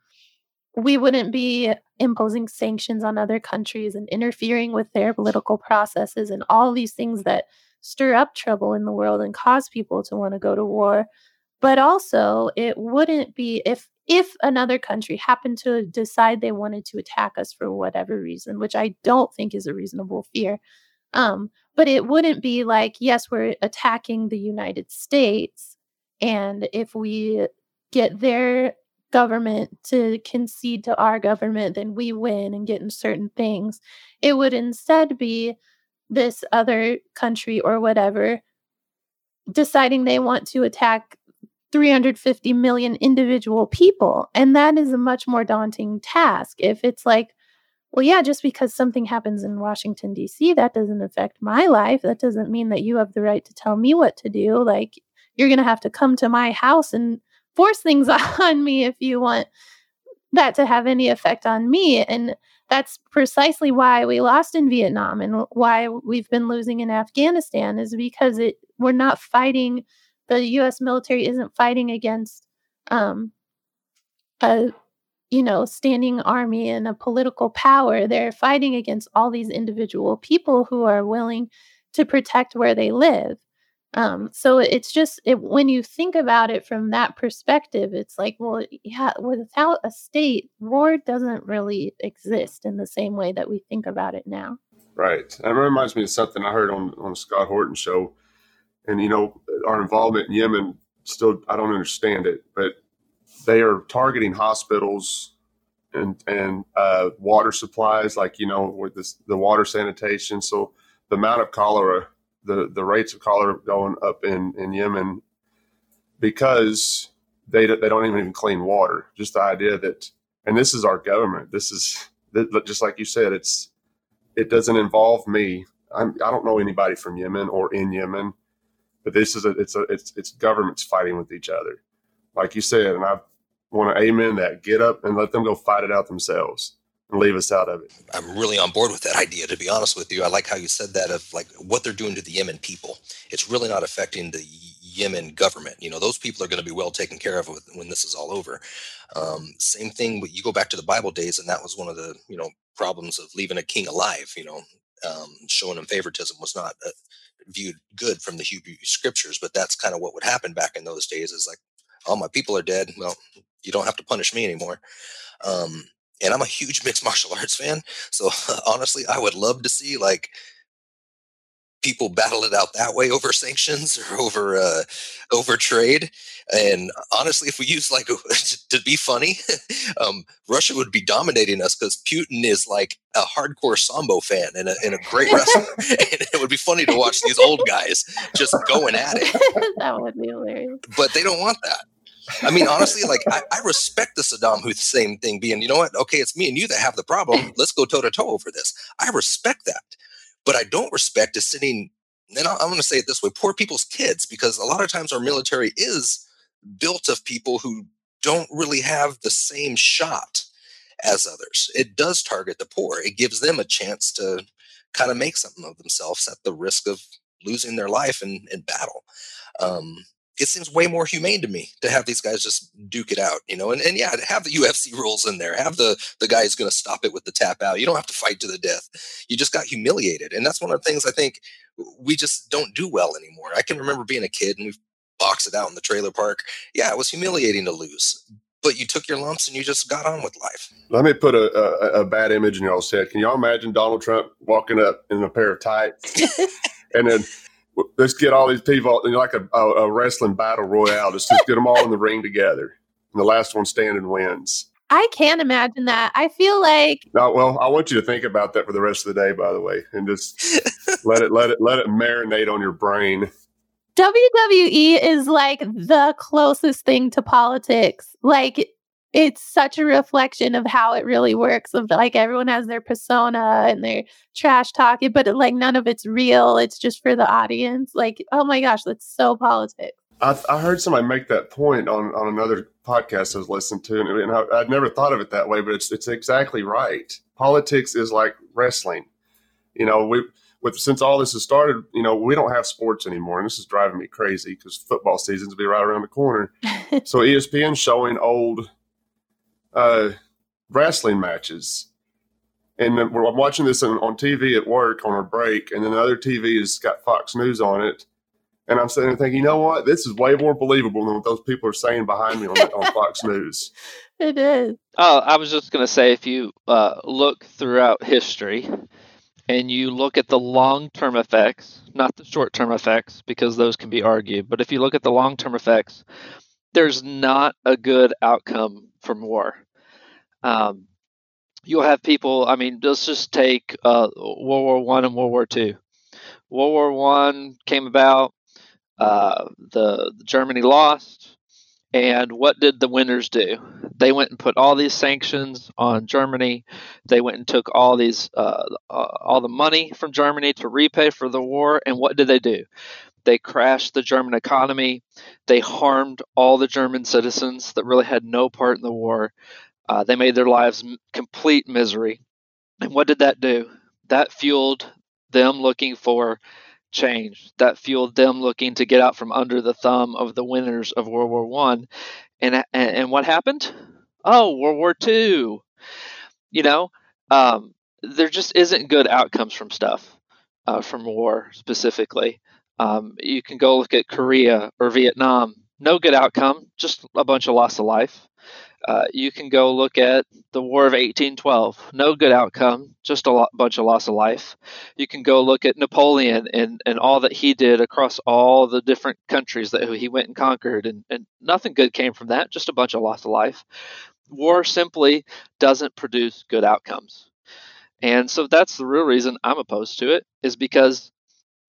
S6: we wouldn't be imposing sanctions on other countries and interfering with their political processes and all these things that stir up trouble in the world and cause people to want to go to war. But also, it wouldn't be if if another country happened to decide they wanted to attack us for whatever reason, which I don't think is a reasonable fear. Um, but it wouldn't be like, yes, we're attacking the United States. And if we get their government to concede to our government, then we win and get in certain things. It would instead be this other country or whatever deciding they want to attack 350 million individual people. And that is a much more daunting task. If it's like, well, yeah, just because something happens in Washington, D.C., that doesn't affect my life. That doesn't mean that you have the right to tell me what to do. Like, you're going to have to come to my house and force things on me if you want that to have any effect on me. And that's precisely why we lost in Vietnam and why we've been losing in Afghanistan is because it we're not fighting the U.S. military isn't fighting against um, a you know standing army and a political power. They're fighting against all these individual people who are willing to protect where they live. Um, so it's just it, when you think about it from that perspective, it's like, well, yeah, without a state, war doesn't really exist in the same way that we think about it now.
S2: Right. That reminds me of something I heard on on Scott Horton show and you know our involvement in Yemen still I don't understand it, but they are targeting hospitals and and uh, water supplies, like you know with this, the water sanitation. So the amount of cholera, the the rates of cholera going up in in Yemen because they they don't even clean water. Just the idea that, and this is our government. This is just like you said. It's it doesn't involve me. I'm, I don't know anybody from Yemen or in Yemen but this is a it's a it's it's governments fighting with each other, like you said, and I want to amen that. Get up and let them go fight it out themselves leave us out of it.
S5: I'm really on board with that idea. To be honest with you, I like how you said that of like what they're doing to the Yemen people. It's really not affecting the Yemen government. You know, those people are going to be well taken care of when this is all over. Um, same thing. But you go back to the Bible days, and that was one of the you know problems of leaving a king alive. You know, um, showing him favoritism was not a, viewed good from the Hebrew scriptures, but that's kind of what would happen back in those days is like, oh, my people are dead. Well, you don't have to punish me anymore. Um, and I'm a huge mixed martial arts fan. So honestly, I would love to see like people battle it out that way over sanctions or over uh, over trade. And honestly, if we use like to be funny, um, Russia would be dominating us because Putin is like a hardcore sambo fan and a, and a great wrestler. and it would be funny to watch these old guys just going at it.
S6: that would be hilarious.
S5: But they don't want that. I mean, honestly, like I, I, respect the Saddam Hussein thing being, you know what? Okay, it's me and you that have the problem. Let's go toe to toe over this. I respect that. But I don't respect is sitting, and I'm going to say it this way poor people's kids, because a lot of times our military is built of people who don't really have the same shot as others. It does target the poor, it gives them a chance to kind of make something of themselves at the risk of losing their life in, in battle. Um, it seems way more humane to me to have these guys just duke it out, you know. And, and yeah, have the UFC rules in there. Have the the guy who's going to stop it with the tap out. You don't have to fight to the death. You just got humiliated, and that's one of the things I think we just don't do well anymore. I can remember being a kid and we boxed it out in the trailer park. Yeah, it was humiliating to lose, but you took your lumps and you just got on with life.
S2: Let me put a, a, a bad image in y'all's head. Can y'all imagine Donald Trump walking up in a pair of tights and then let's get all these people like a, a, wrestling battle royale. Let's just get them all in the ring together, and the last one standing wins.
S6: I can't imagine that. I feel like.
S2: No, well, I want you to think about that for the rest of the day, by the way, and just let it let it let it marinate on your brain.
S6: WWE is like the closest thing to politics. Like it's such a reflection of how it really works of like everyone has their persona and their trash talking eh, but like none of it's real it's just for the audience like oh my gosh that's so politics
S2: I, I heard somebody make that point on, on another podcast I was listening to, and, and I, would never thought of it that way, but it's it's exactly right. Politics is like wrestling. You know, we with since all this has started, you know, we don't have sports anymore, and this is driving me crazy because football seasons be right around the corner. so ESPN showing old uh, wrestling matches. And I'm watching this on, on TV at work on a break, and then the other TV has got Fox News on it. And I'm sitting there thinking, you know what? This is way more believable than what those people are saying behind me on, on Fox News.
S6: It is.
S4: Oh, I was just going to say if you uh, look throughout history and you look at the long term effects, not the short term effects, because those can be argued, but if you look at the long term effects, there's not a good outcome from war. Um, you'll have people. I mean, let's just take uh, World War One and World War Two. World War One came about. Uh, the, the Germany lost, and what did the winners do? They went and put all these sanctions on Germany. They went and took all these uh, uh all the money from Germany to repay for the war. And what did they do? They crashed the German economy. They harmed all the German citizens that really had no part in the war. Uh, they made their lives complete misery. And what did that do? That fueled them looking for change. That fueled them looking to get out from under the thumb of the winners of World War One. And, and, and what happened? Oh, World War Two. You know, um, there just isn't good outcomes from stuff, uh, from war specifically. Um, you can go look at Korea or Vietnam. No good outcome, just a bunch of loss of life. Uh, you can go look at the War of 1812. No good outcome, just a lot, bunch of loss of life. You can go look at Napoleon and, and all that he did across all the different countries that he went and conquered, and, and nothing good came from that, just a bunch of loss of life. War simply doesn't produce good outcomes. And so that's the real reason I'm opposed to it, is because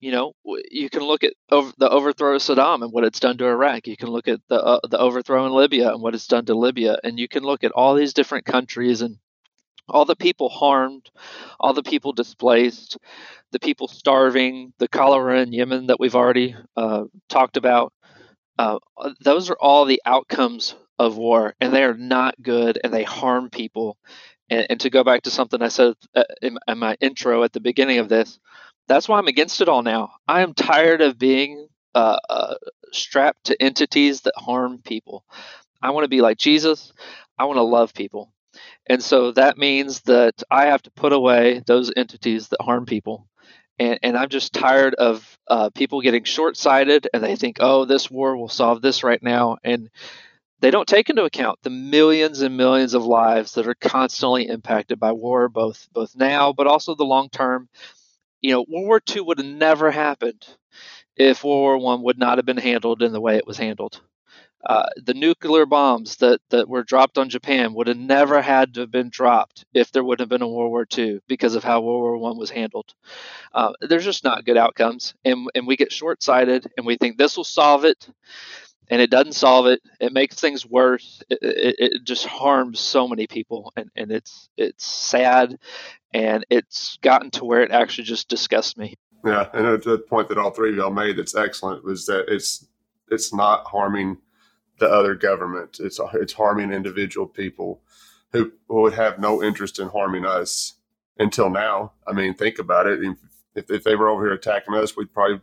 S4: you know, you can look at over, the overthrow of Saddam and what it's done to Iraq. You can look at the uh, the overthrow in Libya and what it's done to Libya, and you can look at all these different countries and all the people harmed, all the people displaced, the people starving, the cholera in Yemen that we've already uh, talked about. Uh, those are all the outcomes of war, and they are not good, and they harm people. And, and to go back to something I said uh, in, in my intro at the beginning of this that's why I'm against it all now. I am tired of being uh, uh, strapped to entities that harm people. I want to be like Jesus. I want to love people. And so that means that I have to put away those entities that harm people. And, and I'm just tired of uh, people getting short sighted and they think, oh, this war will solve this right now. And they don't take into account the millions and millions of lives that are constantly impacted by war, both both now, but also the long term you know, World War II would have never happened if World War One would not have been handled in the way it was handled. Uh, the nuclear bombs that, that were dropped on Japan would have never had to have been dropped if there wouldn't have been a World War II because of how World War One was handled. Uh, there's just not good outcomes, and and we get short sighted and we think this will solve it, and it doesn't solve it. It makes things worse. It, it, it just harms so many people, and, and it's it's sad, and it's gotten to where it actually just disgusts me.
S2: Yeah, and the point that all three of y'all made that's excellent was that it's it's not harming the other government. It's it's harming individual people who would have no interest in harming us until now. I mean, think about it. If, if they were over here attacking us, we'd probably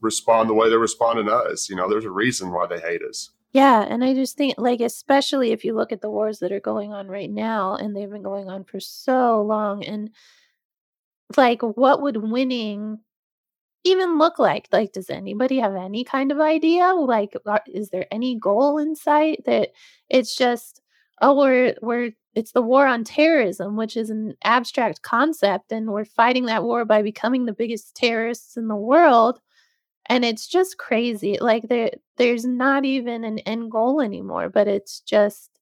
S2: respond the way they're responding to us. You know, there's a reason why they hate us.
S6: Yeah, and I just think like especially if you look at the wars that are going on right now and they've been going on for so long and like what would winning even look like? Like, does anybody have any kind of idea? Like, is there any goal in sight? That it's just, oh, we're we're it's the war on terrorism, which is an abstract concept, and we're fighting that war by becoming the biggest terrorists in the world. And it's just crazy. Like there there's not even an end goal anymore, but it's just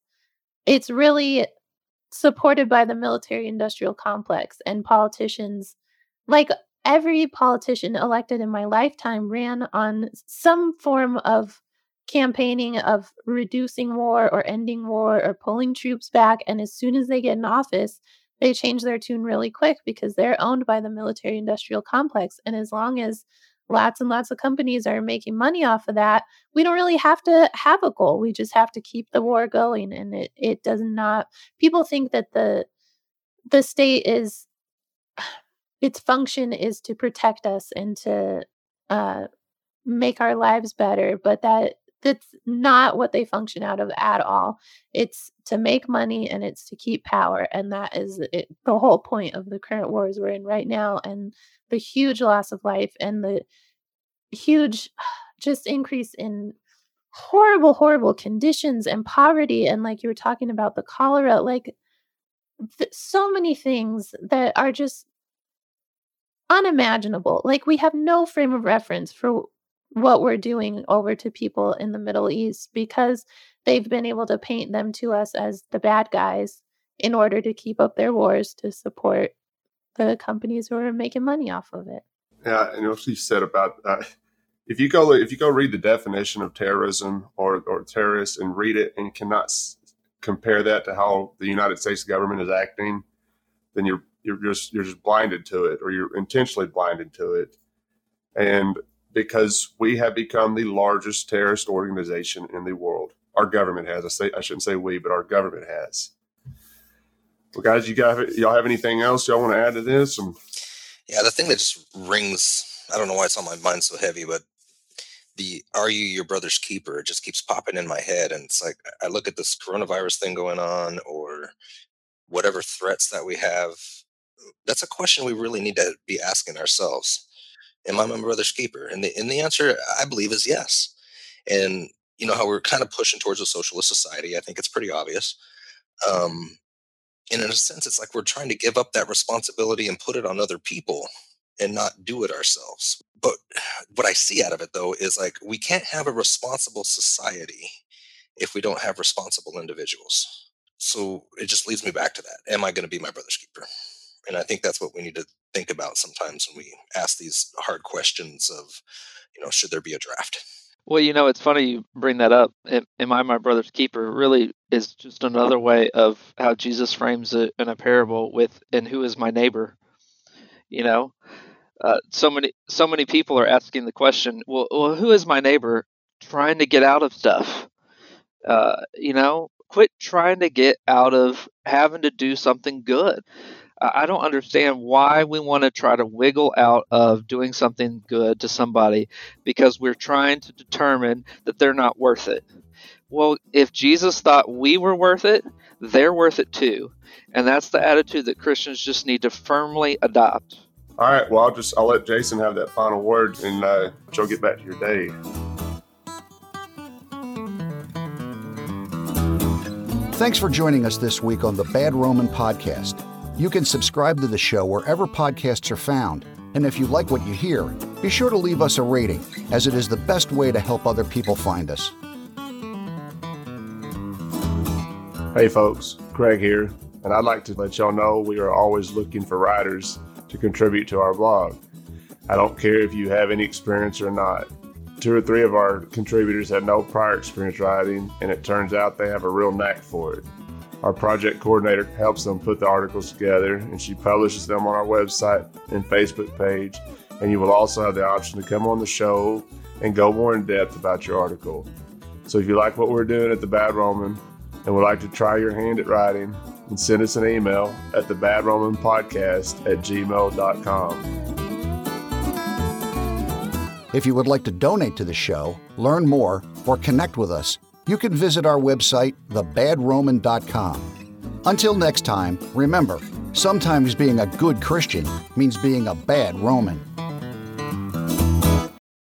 S6: it's really supported by the military industrial complex and politicians like every politician elected in my lifetime ran on some form of campaigning of reducing war or ending war or pulling troops back. And as soon as they get in office, they change their tune really quick because they're owned by the military industrial complex. And as long as lots and lots of companies are making money off of that, we don't really have to have a goal. We just have to keep the war going. And it, it does not, people think that the, the state is its function is to protect us and to uh, make our lives better but that that's not what they function out of at all it's to make money and it's to keep power and that is it, the whole point of the current wars we're in right now and the huge loss of life and the huge just increase in horrible horrible conditions and poverty and like you were talking about the cholera like th- so many things that are just unimaginable. Like we have no frame of reference for what we're doing over to people in the Middle East because they've been able to paint them to us as the bad guys in order to keep up their wars to support the companies who are making money off of it.
S2: Yeah, and what you said about uh, if you go if you go read the definition of terrorism or or terrorist and read it and cannot s- compare that to how the United States government is acting, then you're you're just you're just blinded to it or you're intentionally blinded to it and because we have become the largest terrorist organization in the world. Our government has. I say i shouldn't say we but our government has. Well guys you got y'all have anything else y'all want to add to this?
S5: Um, yeah the thing that just rings i don't know why it's on my mind so heavy but the are you your brother's keeper? it just keeps popping in my head and it's like i look at this coronavirus thing going on or whatever threats that we have that's a question we really need to be asking ourselves. Am I my brother's keeper? And the and the answer I believe is yes. And you know how we're kind of pushing towards a socialist society. I think it's pretty obvious. Um, and in a sense, it's like we're trying to give up that responsibility and put it on other people and not do it ourselves. But what I see out of it though is like we can't have a responsible society if we don't have responsible individuals. So it just leads me back to that. Am I going to be my brother's keeper? And I think that's what we need to think about sometimes when we ask these hard questions of, you know, should there be a draft?
S4: Well, you know, it's funny you bring that up. Am I my brother's keeper? Really is just another way of how Jesus frames it in a parable with, and who is my neighbor? You know, uh, so many so many people are asking the question, well, well, who is my neighbor? Trying to get out of stuff. Uh, you know, quit trying to get out of having to do something good. I don't understand why we want to try to wiggle out of doing something good to somebody because we're trying to determine that they're not worth it. Well, if Jesus thought we were worth it, they're worth it too. And that's the attitude that Christians just need to firmly adopt.
S2: All right. Well, I'll just I'll let Jason have that final word, and uh, you'll get back to your day.
S1: Thanks for joining us this week on the Bad Roman Podcast. You can subscribe to the show wherever podcasts are found And if you like what you hear, be sure to leave us a rating, as it is the best way to help other people find us.
S2: Hey folks, Craig here, and I'd like to let y'all know we are always looking for writers to contribute to our blog. I don't care if you have any experience or not. Two or three of our contributors had no prior experience writing, and it turns out they have a real knack for it. Our project coordinator helps them put the articles together, and she publishes them on our website and Facebook page. And you will also have the option to come on the show and go more in depth about your article. So if you like what we're doing at the Bad Roman and would like to try your hand at writing, then send us an email at the Bad Roman Podcast at gmail.com.
S1: If you would like to donate to the show, learn more, or connect with us, you can visit our website, thebadroman.com. Until next time, remember, sometimes being a good Christian means being a bad Roman.